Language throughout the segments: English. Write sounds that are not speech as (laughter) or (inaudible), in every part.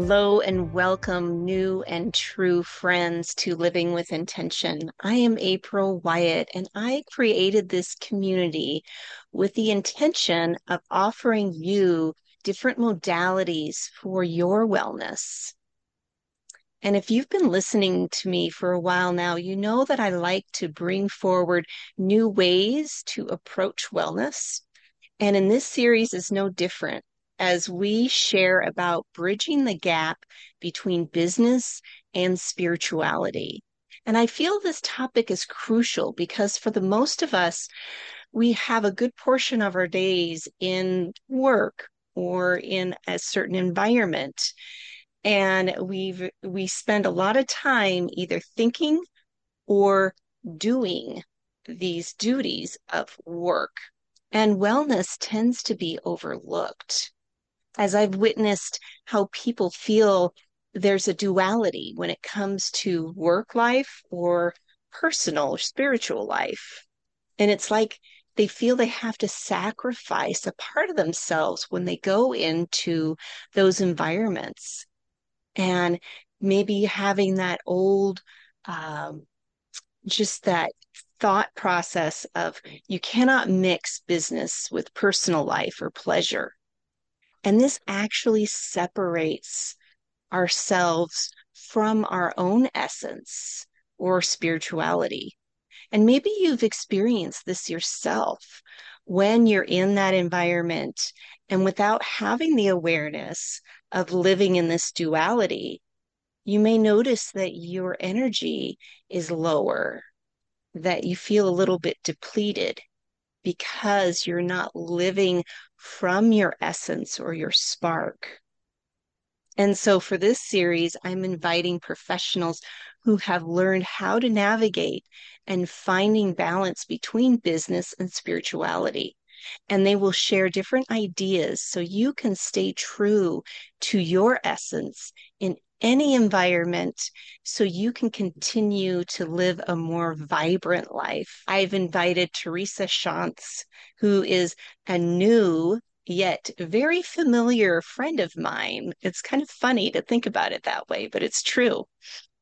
Hello and welcome, new and true friends, to Living with Intention. I am April Wyett, and I created this community with the intention of offering you different modalities for your wellness. And if you've been listening to me for a while now, you know that I like to bring forward new ways to approach wellness. And in this series is no different as we share about bridging the gap between business and spirituality. And I feel this topic is crucial because for the most of us, we have a good portion of our days in work or in a certain environment. And we we spend a lot of time either thinking or doing these duties of work. And wellness tends to be overlooked as I've witnessed how people feel there's a duality when it comes to work life or personal or spiritual life. And it's like they feel they have to sacrifice a part of themselves when they go into those environments. And maybe having that old, um, just that thought process of you cannot mix business with personal life or pleasure. And this actually separates ourselves from our own essence or spirituality. And maybe you've experienced this yourself when you're in that environment and without having the awareness of living in this duality, you may notice that your energy is lower, that you feel a little bit depleted because you're not living from your essence or your spark. And so for this series, I'm inviting professionals who have learned how to navigate and finding balance between business and spirituality. And they will share different ideas so you can stay true to your essence in any environment so you can continue to live a more vibrant life. I've invited Teresa Shantz, who is a new yet very familiar friend of mine. It's kind of funny to think about it that way, but it's true.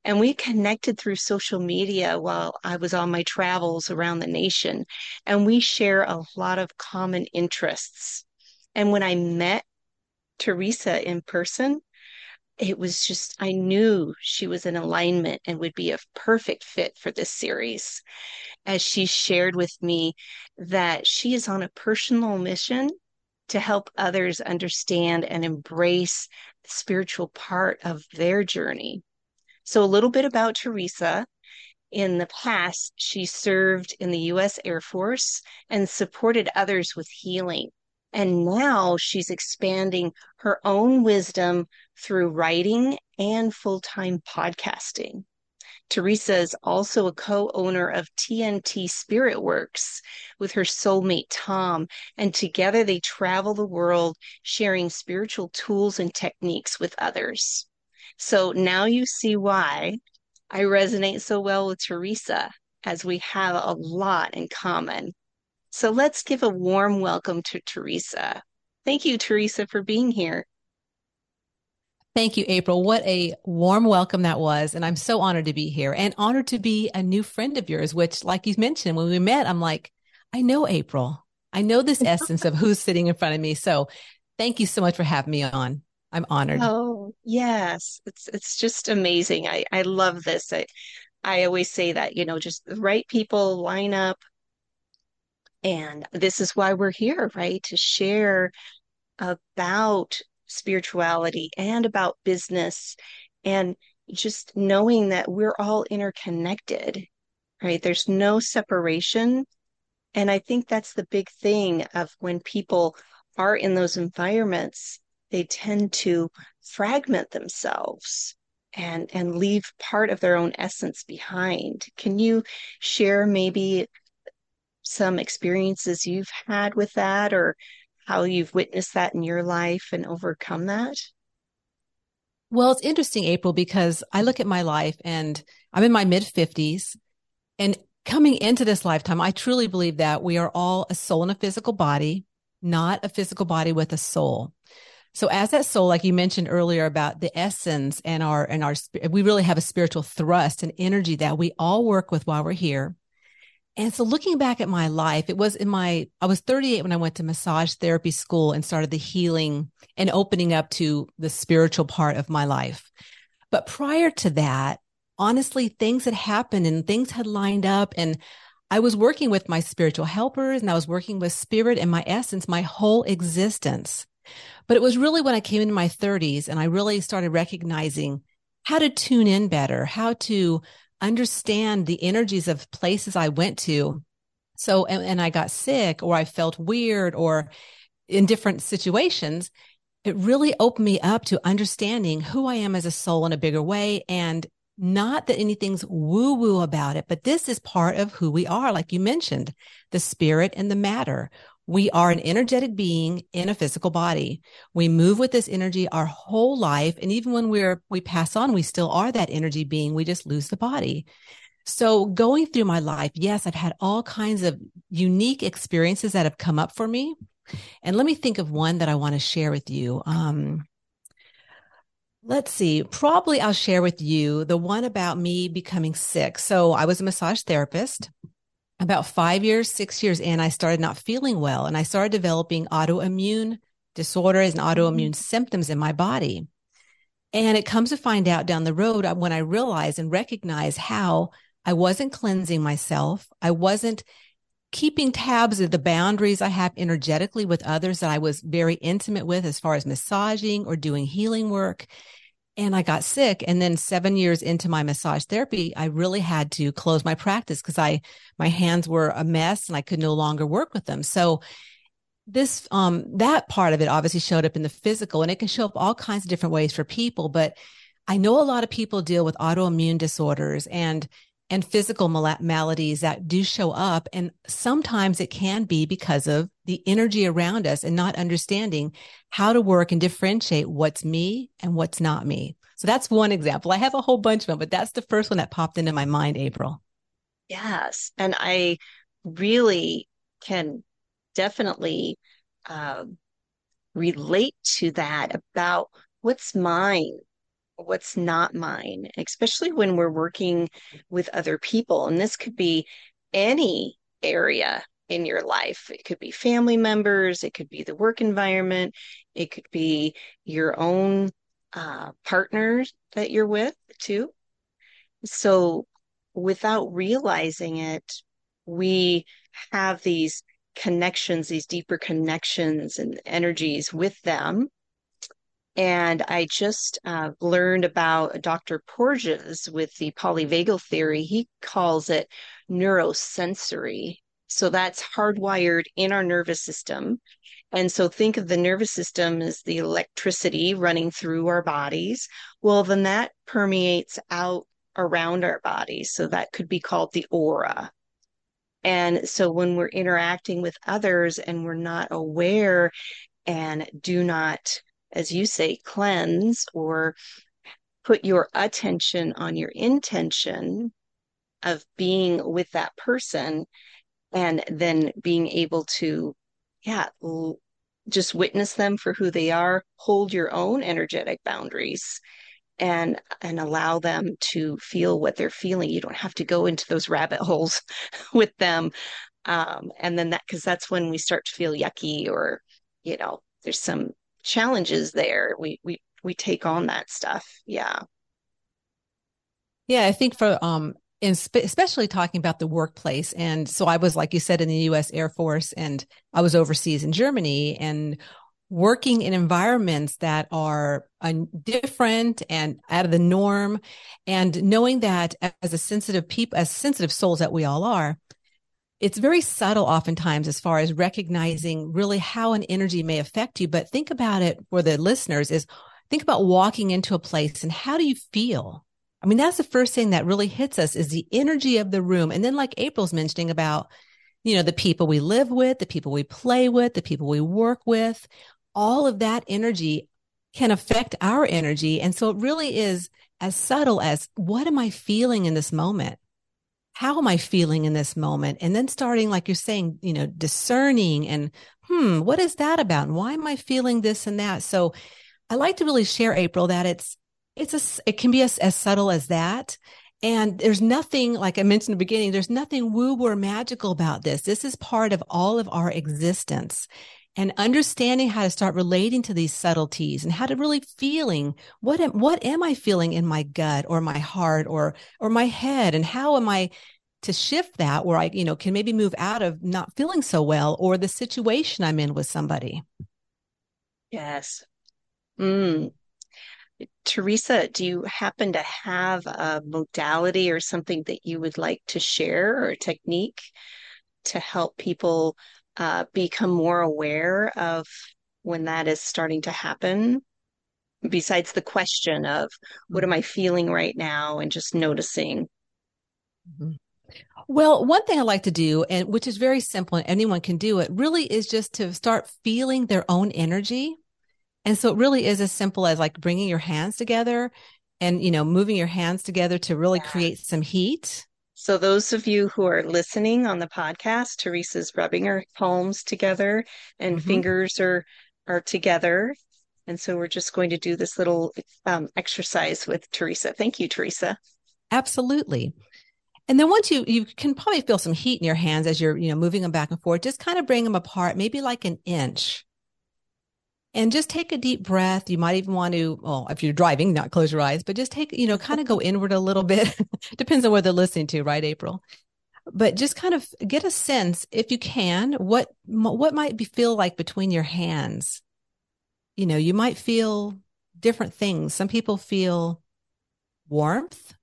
And we connected through social media while I was on my travels around the nation. And we share a lot of common interests. And when I met Teresa in person, it was just, I knew she was in alignment and would be a perfect fit for this series. As she shared with me that she is on a personal mission to help others understand and embrace the spiritual part of their journey. So, a little bit about Teresa. In the past, she served in the U.S. Air Force and supported others with healing. And now she's expanding her own wisdom through writing and full time podcasting. Teresa is also a co owner of TNT Spirit Works with her soulmate Tom, and together they travel the world sharing spiritual tools and techniques with others. So now you see why I resonate so well with Teresa, as we have a lot in common. So let's give a warm welcome to Teresa. Thank you, Teresa, for being here. Thank you, April. What a warm welcome that was. And I'm so honored to be here and honored to be a new friend of yours, which, like you mentioned, when we met, I'm like, I know April. I know this (laughs) essence of who's sitting in front of me. So Thank you so much for having me on. I'm honored. Oh, yes. It's it's just amazing. I I love this. I I always say that, you know, just the right people line up and this is why we're here, right? To share about spirituality and about business and just knowing that we're all interconnected, right? There's no separation. And I think that's the big thing of when people are in those environments, they tend to fragment themselves and and leave part of their own essence behind. Can you share maybe some experiences you've had with that or how you've witnessed that in your life and overcome that? Well, it's interesting, April, because I look at my life and I'm in my mid 50s. And coming into this lifetime, I truly believe that we are all a soul in a physical body, not a physical body with a soul. So as that soul, like you mentioned earlier about the essence and our, and our, we really have a spiritual thrust and energy that we all work with while we're here. And so looking back at my life, it was in my, I was 38 when I went to massage therapy school and started the healing and opening up to the spiritual part of my life. But prior to that, honestly, things had happened and things had lined up and I was working with my spiritual helpers and I was working with spirit and my essence, my whole existence. But it was really when I came into my 30s and I really started recognizing how to tune in better, how to understand the energies of places I went to. So, and, and I got sick or I felt weird or in different situations, it really opened me up to understanding who I am as a soul in a bigger way. And not that anything's woo woo about it, but this is part of who we are. Like you mentioned, the spirit and the matter. We are an energetic being in a physical body. We move with this energy our whole life. And even when we're, we pass on, we still are that energy being. We just lose the body. So going through my life, yes, I've had all kinds of unique experiences that have come up for me. And let me think of one that I want to share with you. Um, let's see, probably I'll share with you the one about me becoming sick. So I was a massage therapist about five years, six years in, I started not feeling well and I started developing autoimmune disorders and autoimmune mm-hmm. symptoms in my body. And it comes to find out down the road uh, when I realize and recognize how I wasn't cleansing myself. I wasn't keeping tabs of the boundaries I have energetically with others that I was very intimate with as far as massaging or doing healing work and I got sick. And then seven years into my massage therapy, I really had to close my practice because I, my hands were a mess and I could no longer work with them. So this, um, that part of it obviously showed up in the physical and it can show up all kinds of different ways for people. But I know a lot of people deal with autoimmune disorders and and physical mal- maladies that do show up. And sometimes it can be because of the energy around us and not understanding how to work and differentiate what's me and what's not me. So that's one example. I have a whole bunch of them, but that's the first one that popped into my mind, April. Yes. And I really can definitely uh, relate to that about what's mine what's not mine, especially when we're working with other people. And this could be any area in your life. It could be family members, it could be the work environment, it could be your own uh, partners that you're with too. So without realizing it, we have these connections, these deeper connections and energies with them and I just uh, learned about Dr. Porges with the polyvagal theory. He calls it neurosensory. So that's hardwired in our nervous system. And so think of the nervous system as the electricity running through our bodies. Well, then that permeates out around our bodies. So that could be called the aura. And so when we're interacting with others and we're not aware and do not as you say, cleanse or put your attention on your intention of being with that person and then being able to, yeah, l- just witness them for who they are, hold your own energetic boundaries and and allow them to feel what they're feeling. You don't have to go into those rabbit holes (laughs) with them. Um, and then that because that's when we start to feel yucky or you know there's some challenges there. We we we take on that stuff. Yeah. Yeah, I think for um in spe- especially talking about the workplace and so I was like you said in the US Air Force and I was overseas in Germany and working in environments that are uh, different and out of the norm and knowing that as a sensitive people as sensitive souls that we all are it's very subtle oftentimes as far as recognizing really how an energy may affect you but think about it for the listeners is think about walking into a place and how do you feel i mean that's the first thing that really hits us is the energy of the room and then like april's mentioning about you know the people we live with the people we play with the people we work with all of that energy can affect our energy. And so it really is as subtle as what am I feeling in this moment? How am I feeling in this moment? And then starting, like you're saying, you know, discerning and, hmm, what is that about? And why am I feeling this and that? So I like to really share, April, that it's, it's a, it can be as, as subtle as that. And there's nothing, like I mentioned in the beginning, there's nothing woo woo or magical about this. This is part of all of our existence and understanding how to start relating to these subtleties and how to really feeling what am, what am I feeling in my gut or my heart or or my head and how am I to shift that where I you know can maybe move out of not feeling so well or the situation I'm in with somebody. Yes. Mm. Teresa, do you happen to have a modality or something that you would like to share or a technique to help people uh, become more aware of when that is starting to happen. Besides the question of what am i feeling right now and just noticing. Mm-hmm. well one thing i like to do and which is very simple and anyone can do it really is just to start feeling their own energy. And so it really is as simple as like bringing your hands together and you know moving your hands together to really yeah. create some heat so, those of you who are listening on the podcast, Teresa's rubbing her palms together and mm-hmm. fingers are are together. And so we're just going to do this little um, exercise with Teresa. Thank you, Teresa. Absolutely. And then once you you can probably feel some heat in your hands as you're you know moving them back and forth, just kind of bring them apart, maybe like an inch and just take a deep breath. You might even want to, well, if you're driving, not close your eyes, but just take, you know, kind of go inward a little bit. (laughs) Depends on what they're listening to, right, April? But just kind of get a sense, if you can, what what might be feel like between your hands. You know, you might feel different things. Some people feel warmth.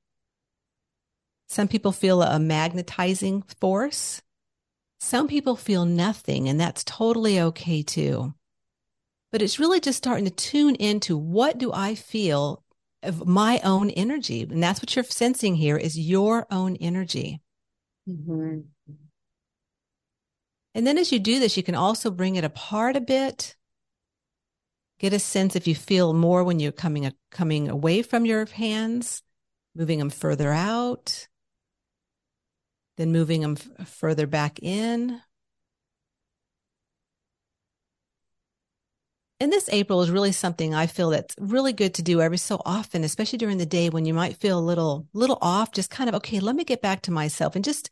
Some people feel a magnetizing force. Some people feel nothing, and that's totally okay too but it's really just starting to tune into what do I feel of my own energy. And that's what you're sensing here is your own energy. Mm-hmm. And then as you do this, you can also bring it apart a bit. Get a sense if you feel more when you're coming, coming away from your hands, moving them further out, then moving them f- further back in. And this April is really something I feel that's really good to do every so often, especially during the day when you might feel a little, little off, just kind of, okay, let me get back to myself and just,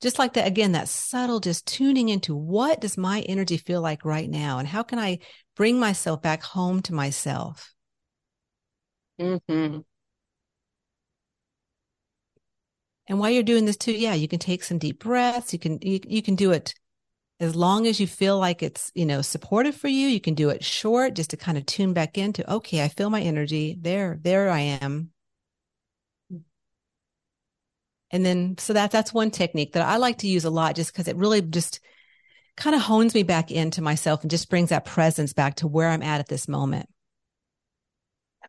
just like that, again, that subtle, just tuning into what does my energy feel like right now? And how can I bring myself back home to myself? Mm-hmm. And while you're doing this too, yeah, you can take some deep breaths. You can, you, you can do it as long as you feel like it's you know supportive for you you can do it short just to kind of tune back into okay i feel my energy. There there i am. And then so that that's one technique that i like to use a lot just because it really just kind of hones me back into myself and just brings that presence back to where i'm at at this moment.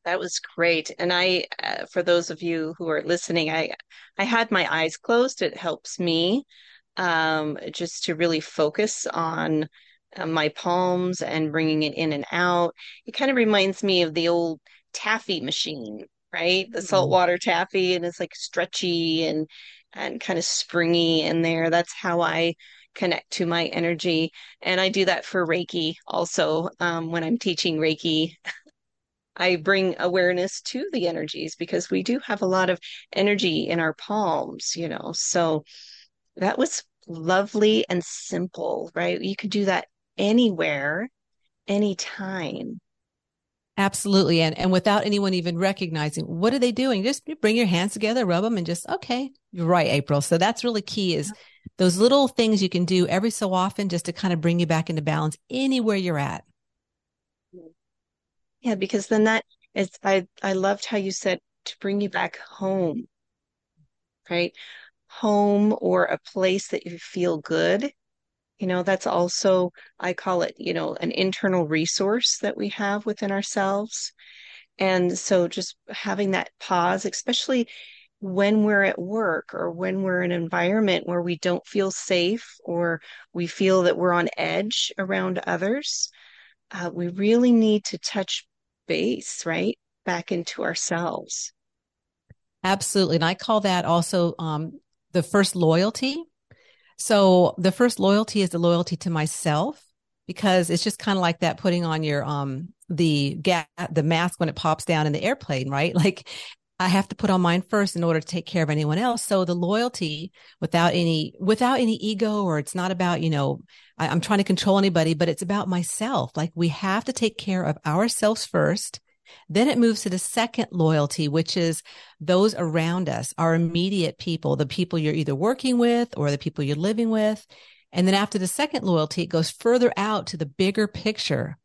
That was great. And i uh, for those of you who are listening i i had my eyes closed. It helps me um, just to really focus on uh, my palms and bringing it in and out. It kind of reminds me of the old taffy machine, right? The mm-hmm. saltwater taffy, and it's like stretchy and and kind of springy in there. That's how I connect to my energy, and I do that for Reiki also um, when I'm teaching Reiki. (laughs) I bring awareness to the energies because we do have a lot of energy in our palms, you know. So that was lovely and simple, right? You could do that anywhere, anytime. Absolutely. And, and without anyone even recognizing, what are they doing? Just bring your hands together, rub them and just, okay, you're right, April. So that's really key is those little things you can do every so often just to kind of bring you back into balance anywhere you're at. Yeah, because then that is, I, I loved how you said to bring you back home, right? Home or a place that you feel good. You know, that's also, I call it, you know, an internal resource that we have within ourselves. And so just having that pause, especially when we're at work or when we're in an environment where we don't feel safe or we feel that we're on edge around others, uh, we really need to touch base, right? Back into ourselves. Absolutely. And I call that also um, the first loyalty. So the first loyalty is the loyalty to myself because it's just kind of like that putting on your um the ga- the mask when it pops down in the airplane, right? (laughs) Like I have to put on mine first in order to take care of anyone else. So the loyalty without any, without any ego, or it's not about, you know, I, I'm trying to control anybody, but it's about myself. Like we have to take care of ourselves first. Then it moves to the second loyalty, which is those around us, our immediate people, the people you're either working with or the people you're living with. And then after the second loyalty, it goes further out to the bigger picture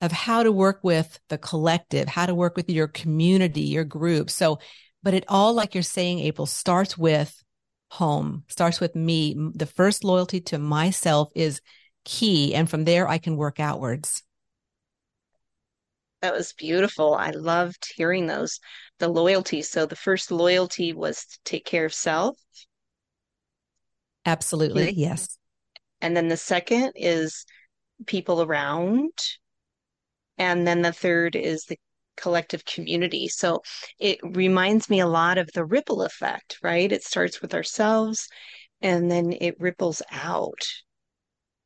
of how to work with the collective, how to work with your community, your group. So, but it all, like you're saying, April, starts with home, starts with me. The first loyalty to myself is key. And from there, I can work outwards. That was beautiful. I loved hearing those, the loyalty. So the first loyalty was to take care of self. Absolutely. Yes. And then the second is people around and then the third is the collective community. So it reminds me a lot of the ripple effect, right? It starts with ourselves and then it ripples out.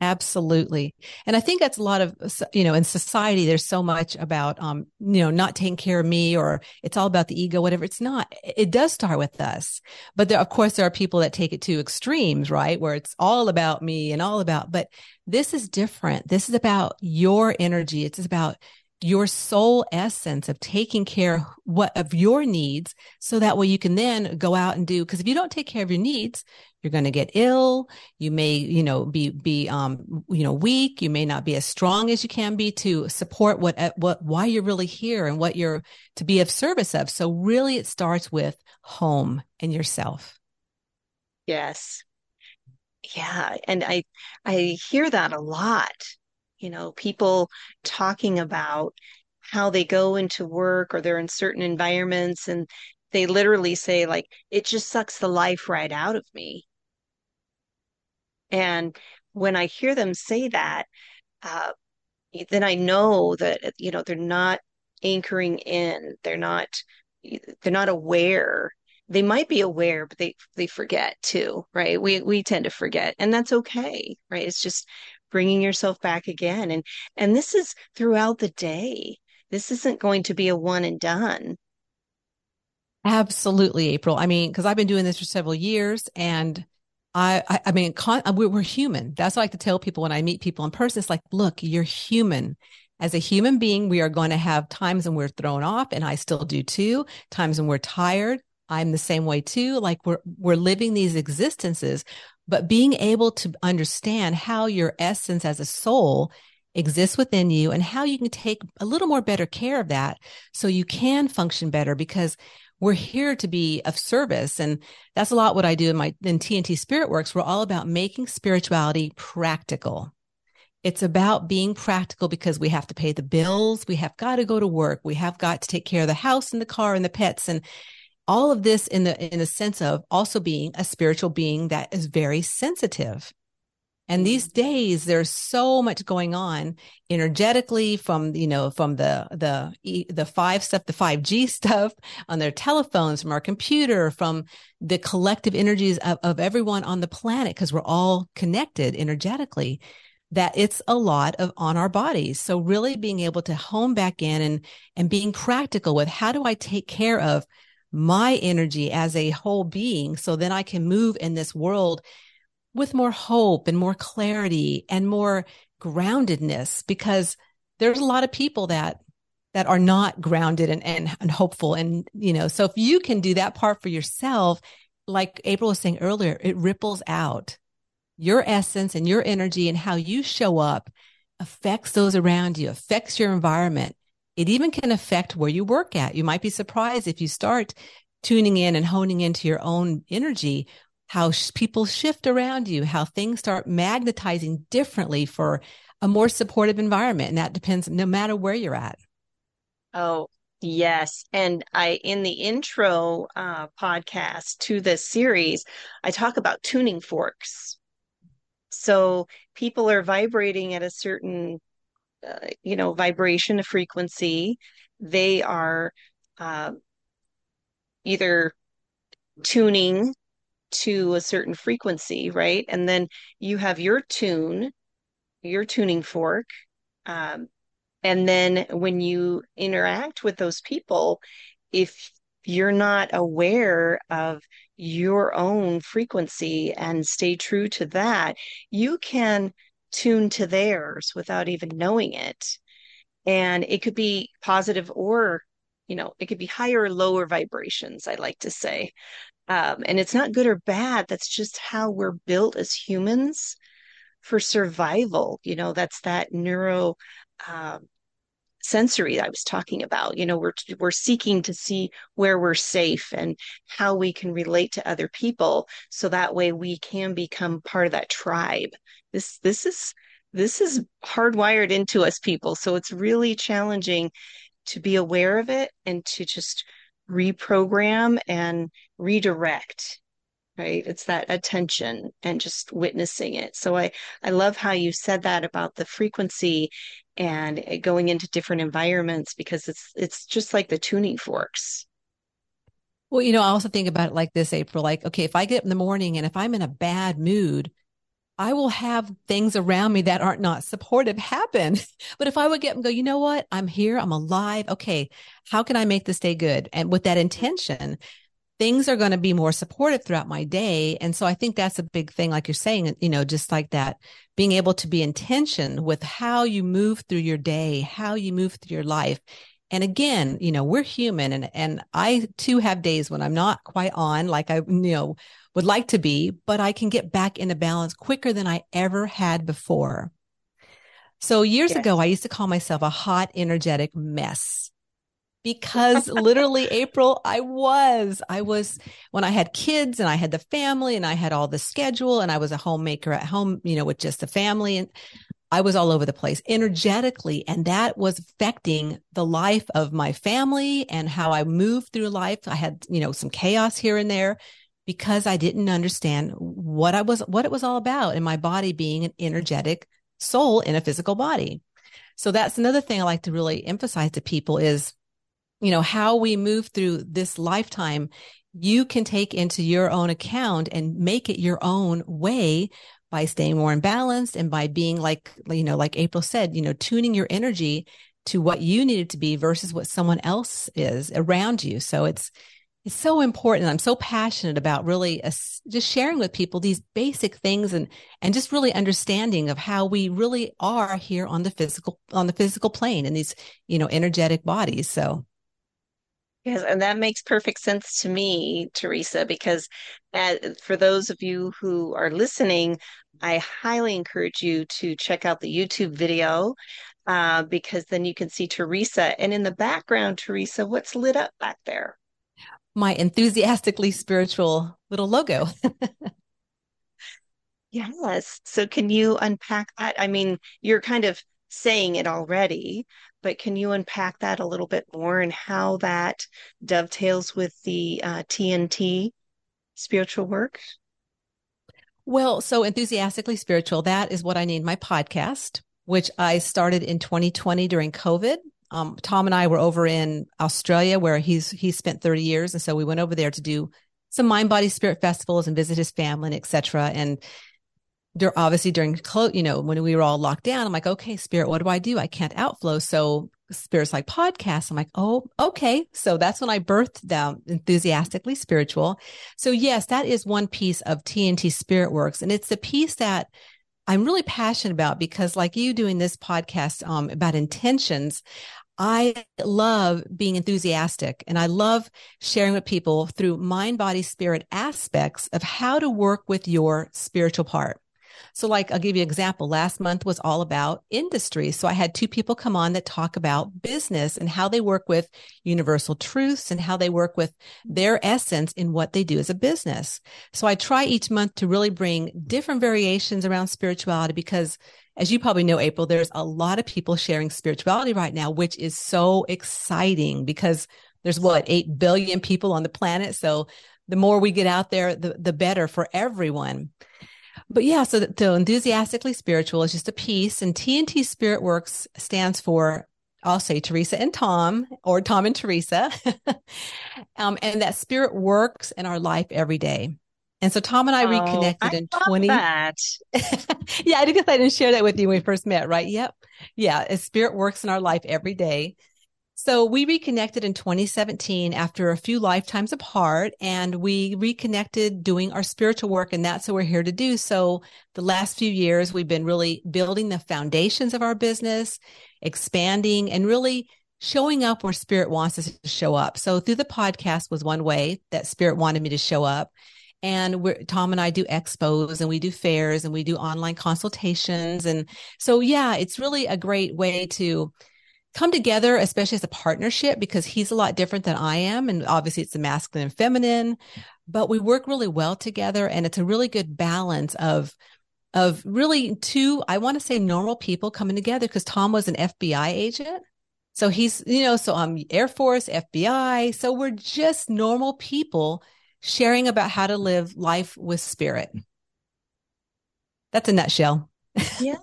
Absolutely. And I think that's a lot of, you know, in society, there's so much about, um, you know, not taking care of me or it's all about the ego, whatever. It's not. It does start with us. But there, of course, there are people that take it to extremes, right? Where it's all about me and all about, but this is different. This is about your energy. It's about your soul essence of taking care what of your needs so that way you can then go out and do because if you don't take care of your needs you're going to get ill. You may you know be be um you know weak. You may not be as strong as you can be to support what uh, what why you're really here and what you're to be of service of. So really it starts with home and yourself. Yes. Yeah and i i hear that a lot you know, people talking about how they go into work or they're in certain environments and they literally say like it just sucks the life right out of me. And when I hear them say that, uh, then I know that you know they're not anchoring in. They're not they're not aware. They might be aware, but they they forget too, right? We we tend to forget, and that's okay, right? It's just bringing yourself back again. And and this is throughout the day. This isn't going to be a one and done. Absolutely, April. I mean, because I've been doing this for several years, and I, I, I mean, con- uh, we're, we're human. That's what I like to tell people when I meet people in person. It's like, look, you're human. As a human being, we are going to have times when we're thrown off, and I still do too. Times when we're tired. I'm the same way too. Like we're we're living these existences but being able to understand how your essence as a soul exists within you and how you can take a little more better care of that so you can function better because we're here to be of service. And that's a lot what i do in my in tnt spirit works. We're all about making spirituality practical. It's about being practical because we have to pay the bills. We have got to go to work. We have got to take care of the house and the car and the pets and all of this in the in the sense of also being a spiritual being that is very sensitive and these mm-hmm. days there's so much going on energetically from you know from the the the five stuff the 5g (laughs) stuff on their telephones from our computer from the collective energies of, of everyone on the planet because we're all connected energetically that it's a lot of on our bodies so really being able to home back in and and being practical with how do i take care of my energy as a whole being. So then I can move in this world with more hope and more clarity and more groundedness because there's a lot of people that that are not grounded and, and, and hopeful. And, you know, so if you can do that part for yourself, like April was saying earlier, it ripples out your essence and your energy and how you show up affects those around you, affects your environment. It even can affect where you work at. You might be surprised if you start tuning in and honing into your own energy, how sh- people shift around you, how things start magnetizing differently for a more supportive environment. And that depends no matter where you're at. Oh, yes. And I, in the intro uh, podcast to this series, I talk about tuning forks. So people are vibrating at a certain, uh, you know, vibration, frequency. They are uh, either tuning to a certain frequency, right? And then you have your tune, your tuning fork. Um, and then when you interact with those people, if you're not aware of your own frequency and stay true to that, you can tune to theirs without even knowing it. And it could be positive or, you know, it could be higher or lower vibrations, I like to say. Um, and it's not good or bad. That's just how we're built as humans for survival. You know, that's that neuro um, sensory I was talking about. You know, we're we're seeking to see where we're safe and how we can relate to other people, so that way we can become part of that tribe. This this is this is hardwired into us people, so it's really challenging to be aware of it and to just reprogram and redirect right it's that attention and just witnessing it so i i love how you said that about the frequency and eh, going into different environments because it's it's just like the tuning forks well you know i also think about it like this april like okay if i get up in the morning and if i'm in a bad mood I will have things around me that aren't not supportive happen. (laughs) But if I would get and go, you know what? I'm here. I'm alive. Okay. How can I make this day good? And with that mm-hmm. intention, things are going to be more supportive throughout my day. And so I think that's a big thing, like you're saying, you know, just like that, being able to be intention with how you move through your day, how you move through your life. And again, you know, we're human and, and I too have days when I'm not quite on like I, you know, would like to be, but I can get back into balance quicker than I ever had before. So years yes. ago, I used to call myself a hot, energetic mess because literally April, I was, I was when I had kids and I had the family and I had all the schedule and I was a homemaker at home, you know, with just the family and I was all over the place energetically. And that was affecting the life of my family and how I moved through life. I had, you know, some chaos here and there because I didn't understand what I was, what it was all about and my body being an energetic soul in a physical body. So that's another thing I like to really emphasize to people is you know, how we move through this lifetime, you can take into your own account and make it your own way by staying more in balance and by being like, you know, like April said, you know, tuning your energy to what you need it to be versus what someone else is around you. So it's, it's so important. I'm so passionate about really uh, just sharing with people these basic things and, and just really understanding of how we really are here on the physical, on the physical plane in these, you know, energetic bodies. So Yes, and that makes perfect sense to me, Teresa, because uh, for those of you who are listening, I highly encourage you to check out the YouTube video uh, because then you can see Teresa. And in the background, Teresa, what's lit up back there? My enthusiastically spiritual little logo. (laughs) yes. So, can you unpack that? I mean, you're kind of saying it already, but can you unpack that a little bit more and how that dovetails with the uh, TNT Spirit Works? Well, so enthusiastically spiritual, that is what I named my podcast, which I started in 2020 during COVID. Um, Tom and I were over in Australia where he's, he spent 30 years. And so we went over there to do some mind, body, spirit festivals and visit his family and etc. And there obviously during close, you know when we were all locked down i'm like okay spirit what do i do? I can't outflow. So spirits like podcasts i'm like oh okay. So that's when i birthed them enthusiastically spiritual. So yes that is one piece of tnt spirit works and it's the piece that i'm really passionate about because like you doing this podcast um, about intentions I love being enthusiastic and I love sharing with people through mind, body, spirit aspects of how to work with your spiritual part. So like I'll give you an example. Last month was all about industry. So I had two people come on that talk about business and how they work with universal truths and how they work with their essence in what they do as a business. So I try each month to really bring different variations around spirituality because as you probably know, April, there's a lot of people sharing spirituality right now, which is so exciting because there's what, 8 billion people on the planet. So the more we get out there, the, the better for everyone. But yeah, so, so enthusiastically spiritual is just a piece, and TNT Spirit Works stands for I'll say Teresa and Tom, or Tom and Teresa, (laughs) um, and that spirit works in our life every day. And so Tom and I oh, reconnected I in 20. That. (laughs) yeah, I guess I didn't share that with you when we first met, right? Yep. Yeah. Spirit works in our life every day. So we reconnected in 2017 after a few lifetimes apart and we reconnected doing our spiritual work. And that's what we're here to do. So the last few years, we've been really building the foundations of our business, expanding and really showing up where spirit wants us to show up. So through the podcast was one way that spirit wanted me to show up. And we're, Tom and I do expos and we do fairs and we do online consultations. And so, yeah, it's really a great way to come together, especially as a partnership, because he's a lot different than I am. And obviously it's the masculine and feminine, but we work really well together. And it's a really good balance of, of really two, I want to say normal people coming together because Tom was an FBI agent. So he's, you know, so I'm Air Force, FBI. So we're just normal people sharing about how to live life with spirit. That's a nutshell. yeah,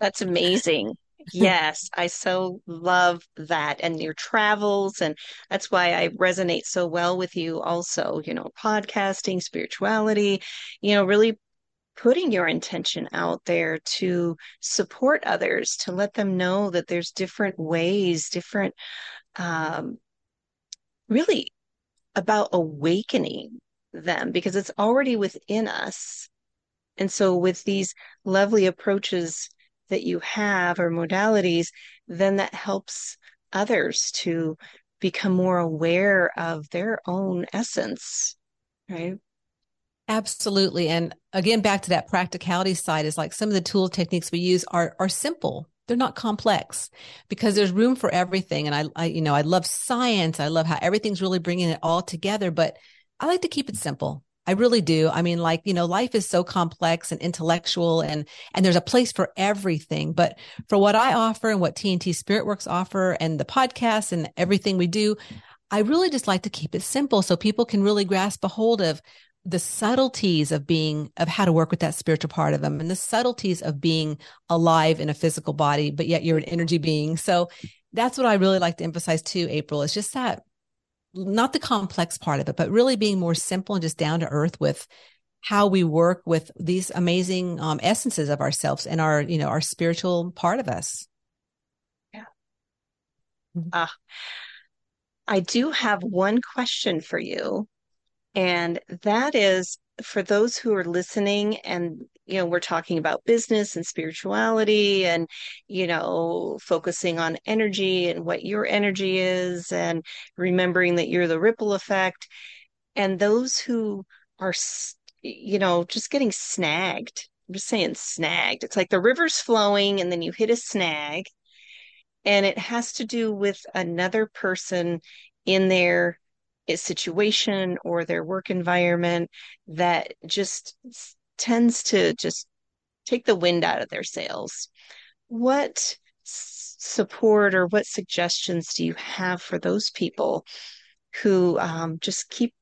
that's amazing yes, I so love that and your travels. And that's why I resonate so well with you also, you know, podcasting, spirituality, you know, really putting your intention out there to support others, to let them know that there's different ways, different, um, really about awakening them because it's already within us. And so, with these lovely approaches that you have or modalities, then that helps others to become more aware of their own essence, right? Absolutely. And again, back to that practicality side is like some of the tool techniques we use are, are simple. They're not complex because there's room for everything. And I, I, you know, I love science. I love how everything's really bringing it all together, but I like to keep it simple. I really do. I mean, like, you know, life is so complex and intellectual and, and there's a place for everything. But for what I offer and what TNT Spirit Works offer and the podcast and everything we do, I really just like to keep it simple so people can really grasp a hold of the subtleties of being, of how to work with that spiritual part of them and the subtleties of being alive in a physical body, but yet you're an energy being. So that's what I really like to emphasize too, April. It's just that not the complex part of it, but really being more simple and just down to earth with how we work with these amazing um, essences of ourselves and our, you know, our spiritual part of us. Yeah. Uh, I do have one question for you. And that is for those who are listening and you know we're talking about business and spirituality and you know focusing on energy and what your energy is and remembering that you're the ripple effect. And those who are you know just getting snagged i'm just saying snagged. It's like the river's flowing and then you hit a snag and it has to do with another person in their situation or their work environment that just tends to just take the wind out of their sails. What support or what suggestions do you have for those people who um, just keep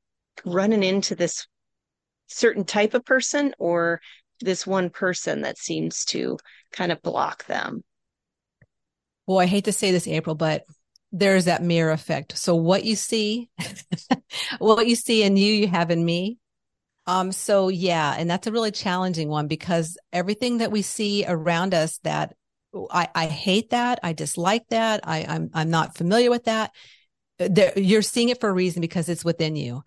running into this certain type of person or this one person that seems to kind of block them? Well, I hate to say this, April, but there's that mirror effect. So what you see, (laughs) what you see in you, you have in me. Um, so yeah, and that's a really challenging one because everything that we see around us that I, I hate that, I dislike that, I, I'm I'm not familiar with that. There, you're seeing it for a reason because it's within you.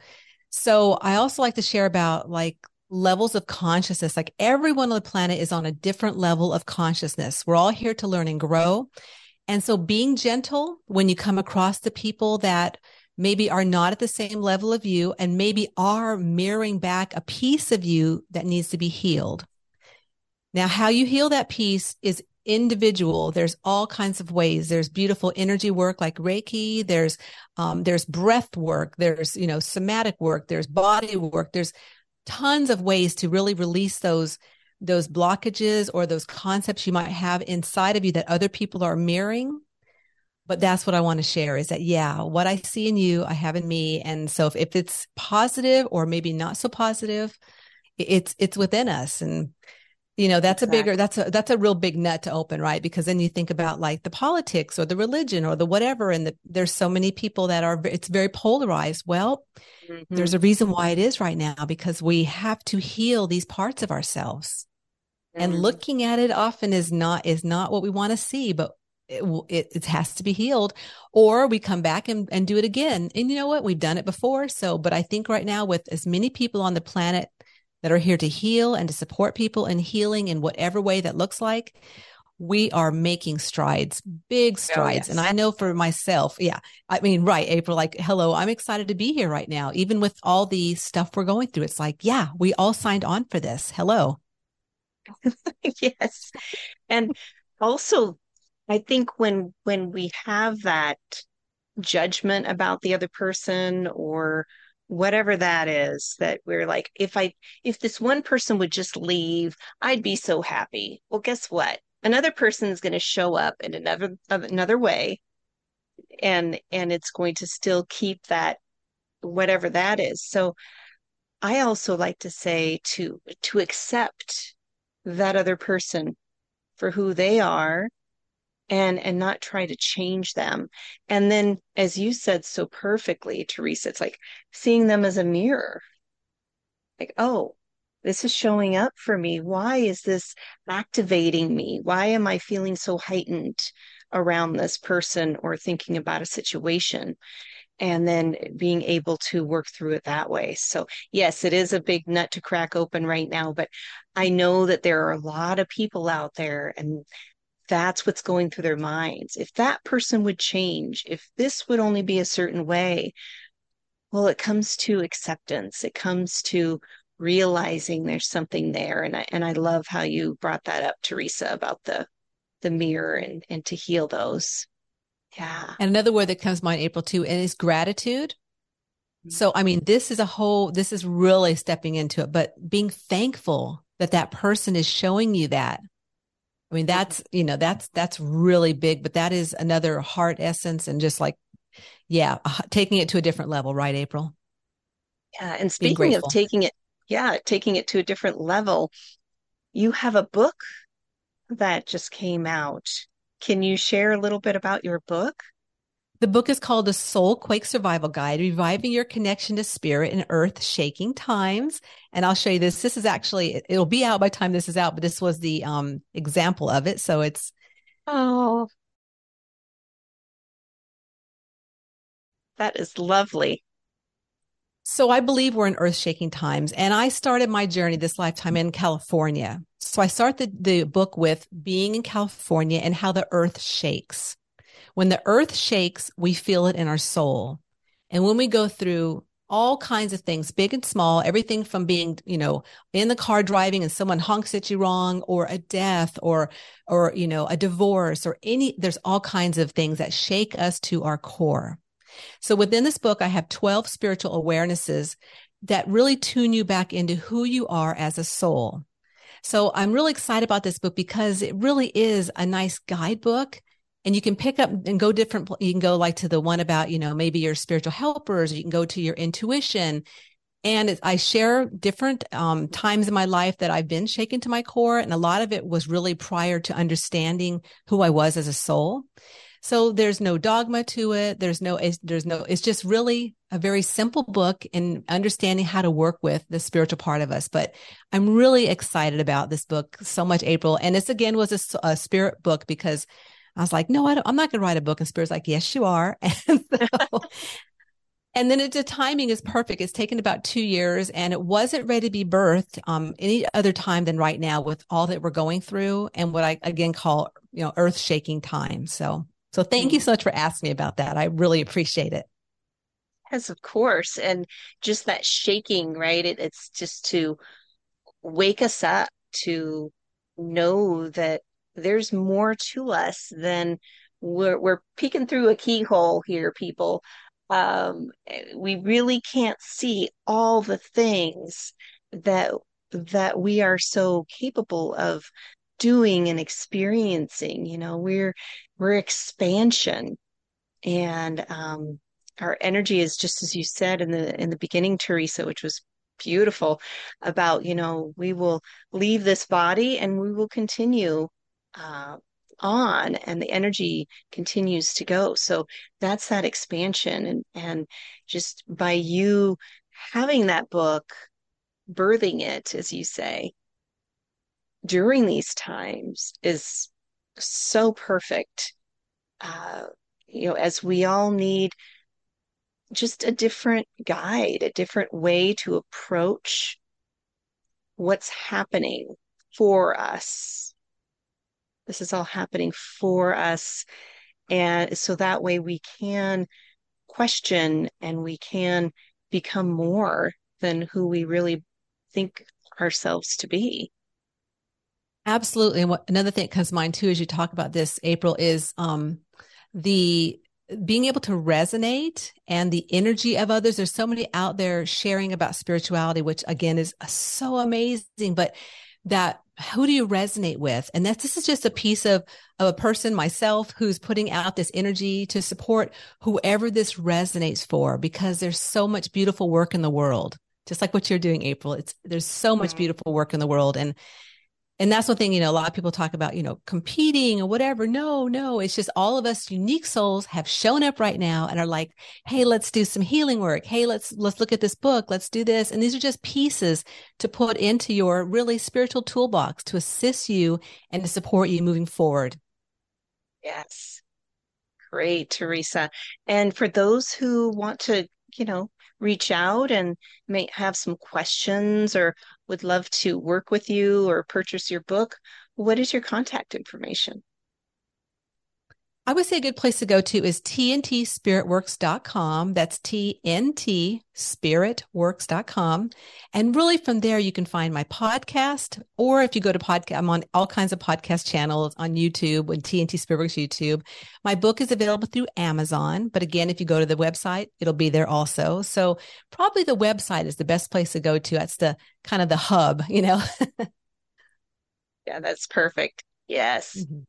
So I also like to share about like levels of consciousness. Like everyone on the planet is on a different level of consciousness. We're all here to learn and grow. And so being gentle when you come across the people that maybe are not at the same level of you and maybe are mirroring back a piece of you that needs to be healed. Now, how you heal that piece is individual. There's all kinds of ways. There's beautiful energy work like Reiki. There's, um, there's breath work. There's, you know, somatic work. There's body work. There's tons of ways to really release those, those blockages or those concepts you might have inside of you that other people are mirroring. But that's what I want to share is that, yeah, what I see in you, I have in me. And so if, if it's positive or maybe not so positive, it's, it's within us. And you know that's exactly. a bigger that's a that's a real big nut to open right because then you think about like the politics or the religion or the whatever and the, there's so many people that are it's very polarized well mm-hmm. there's a reason why it is right now because we have to heal these parts of ourselves. And mm-hmm. looking at it often is not is not what we want to see but it, it, it has to be healed or we come back and, and do it again and you know what we've done it before so but i think right now with as many people on the planet that are here to heal and to support people in healing in whatever way that looks like we are making strides, big oh, strides. Oh, yes. And I know for myself, yeah, I mean, right, April, like, hello, I'm excited to be here right now, even with all the stuff we're going through. It's like, yeah, we all signed on for this. Hello. (laughs) yes. And also, I think when when we have that judgment about the other person or whatever that is that we're like if i if this one person would just leave i'd be so happy. Well guess what? Another person is going to show up in another another way and and it's going to still keep that whatever that is. So i also like to say to to accept that other person for who they are and and not try to change them. And then as you said so perfectly teresa it's like seeing them as a mirror. Like oh this is showing up for me. Why is this activating me? Why am i feeling so heightened around this person or thinking about a situation and then being able to work through it that way. So, yes, it is a big nut to crack open right now, but I know that there are a lot of people out there and that's what's going through their minds. If that person would change, if this would only be a certain way, well, it comes to acceptance. It comes to realizing there's something there. And I and I love how you brought that up, Teresa, about the the mirror and and to heal those. Yeah. And another word that comes to mind, April, too, is gratitude. Mm-hmm. So, I mean, this is a whole, this is really stepping into it, but being thankful that that person is showing you that I mean, that's, you know, that's, that's really big, but that is another heart essence and just like, yeah, taking it to a different level, right, April? Yeah. And speaking of taking it, yeah, taking it to a different level, you have a book that just came out. Can you share a little bit about your book? The book is called The Soul Quake Survival Guide, Reviving Your Connection to Spirit in Earth Shaking Times. And I'll show you this. This is actually, it'll be out by time this is out, but this was the um, example of it. So it's. Oh. That is lovely. So I believe we're in earth shaking times. And I started my journey this lifetime in California. So I start the, the book with being in California and how the earth shakes. When the earth shakes, we feel it in our soul. And when we go through all kinds of things, big and small, everything from being, you know, in the car driving and someone honks at you wrong or a death or, or, you know, a divorce or any, there's all kinds of things that shake us to our core. So within this book, I have 12 spiritual awarenesses that really tune you back into who you are as a soul. So I'm really excited about this book because it really is a nice guidebook and you can pick up and go different you can go like to the one about you know maybe your spiritual helpers you can go to your intuition. And i share different um, times in my life that i've been shaken to my core and a lot of it was really prior to understanding who i was as a soul. So there's no dogma to it. There's no there's no it's just really a very simple book in understanding how to work with the spiritual part of us but i'm really excited about this book so much april and this again was a, a spirit book because I was like, no, I am not going to write a book. And Spirit's like, yes, you are. (laughs) And so, (laughs) and then it, the timing is perfect. It's taken about two years and it wasn't ready to be birthed um, any other time than right now with all that we're going through and what I again call, you know, earth shaking time. So So thank you so much for asking me about that. I really appreciate it. Yes, of course. And just that shaking, right? It, it's just to wake us up to know that there's more to us than we're we're peeking through a keyhole here, people. Um, we really can't see all the things that that we are so capable of doing and experiencing. You know, we're we're expansion, and um, our energy is just as you said in the in the beginning, Teresa, which was beautiful about you know we will leave this body and we will continue uh, on and the energy continues to go. So that's that expansion. And and just by you having that book birthing it as you say during these times is so perfect. Uh, you know as we all need just a different guide, a different way to approach what's happening for us. This is all happening for us. And so that way we can question and we can become more than who we really think ourselves to be. Absolutely. And what, another thing that comes to mind too, as you talk about this, April, is um, the being able to resonate and the energy of others. There's so many out there sharing about spirituality, which again is so amazing, but that who do you resonate with? And that this is just a piece of, of a person, myself, who's putting out this energy to support whoever this resonates for, because there's so much beautiful work in the world. Just like what you're doing, April. It's there's so much beautiful work in the world. And and that's one thing, you know, a lot of people talk about, you know, competing or whatever. No, no, it's just all of us unique souls have shown up right now and are like, Hey, let's do some healing work. Hey, let's, let's look at this book. Let's do this. And these are just pieces to put into your really spiritual toolbox to assist you and to support you moving forward. Yes. Great, Teresa. And for those who want to, you know, reach out and may have some questions or would love to work with you or purchase your book, what is your contact information? I would say a good place to go to is tntspiritworks.com. That's tntspiritworks.com. And really from there, you can find my podcast, or if you go to podcast, I'm on all kinds of podcast channels on YouTube and TNT Spirit Works YouTube. My book is available through Amazon. But again, if you go to the website, it'll be there also. So probably the website is the best place to go to. That's the kind of the hub, you know? (laughs) yeah, that's perfect. Yes. Mm-hmm.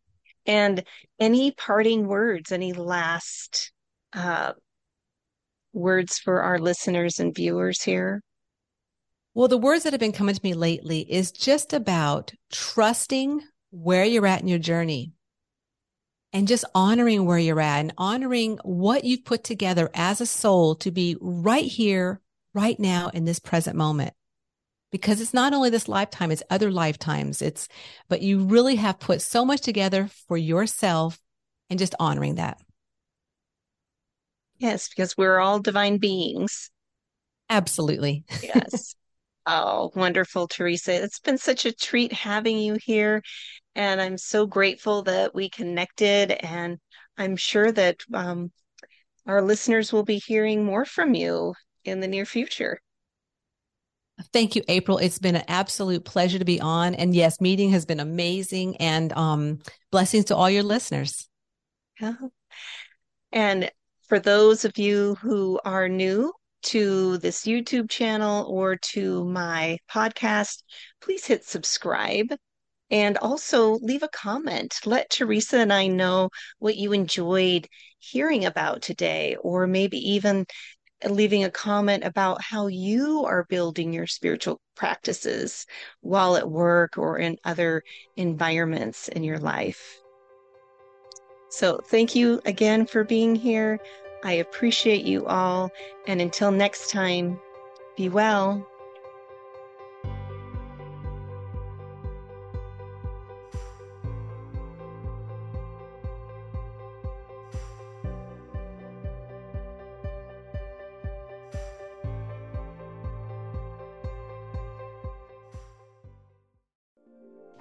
And any parting words, any last uh, words for our listeners and viewers here? Well, the words that have been coming to me lately is just about trusting where you're at in your journey and just honoring where you're at and honoring what you've put together as a soul to be right here, right now in this present moment because it's not only this lifetime, it's other lifetimes. It's, but you really have put so much together for yourself and just honoring that. Yes, because we're all divine beings. Absolutely. yes. (laughs) Oh, wonderful, Teresa. It's been such a treat having you here. And I'm so grateful that we connected. And I'm sure that um, our listeners will be hearing more from you in the near future. Thank you, April. It's been an absolute pleasure to be on. And yes, meeting has been amazing and um, blessings to all your listeners. Yeah. (laughs) And for those of you who are new to this YouTube channel or to my podcast, please hit subscribe and also leave a comment. Let Teresa and I know what you enjoyed hearing about today, or maybe even leaving a comment about how you are building your spiritual practices while at work or in other environments in your life. So, thank you again for being here. I appreciate you all. And until next time, be well.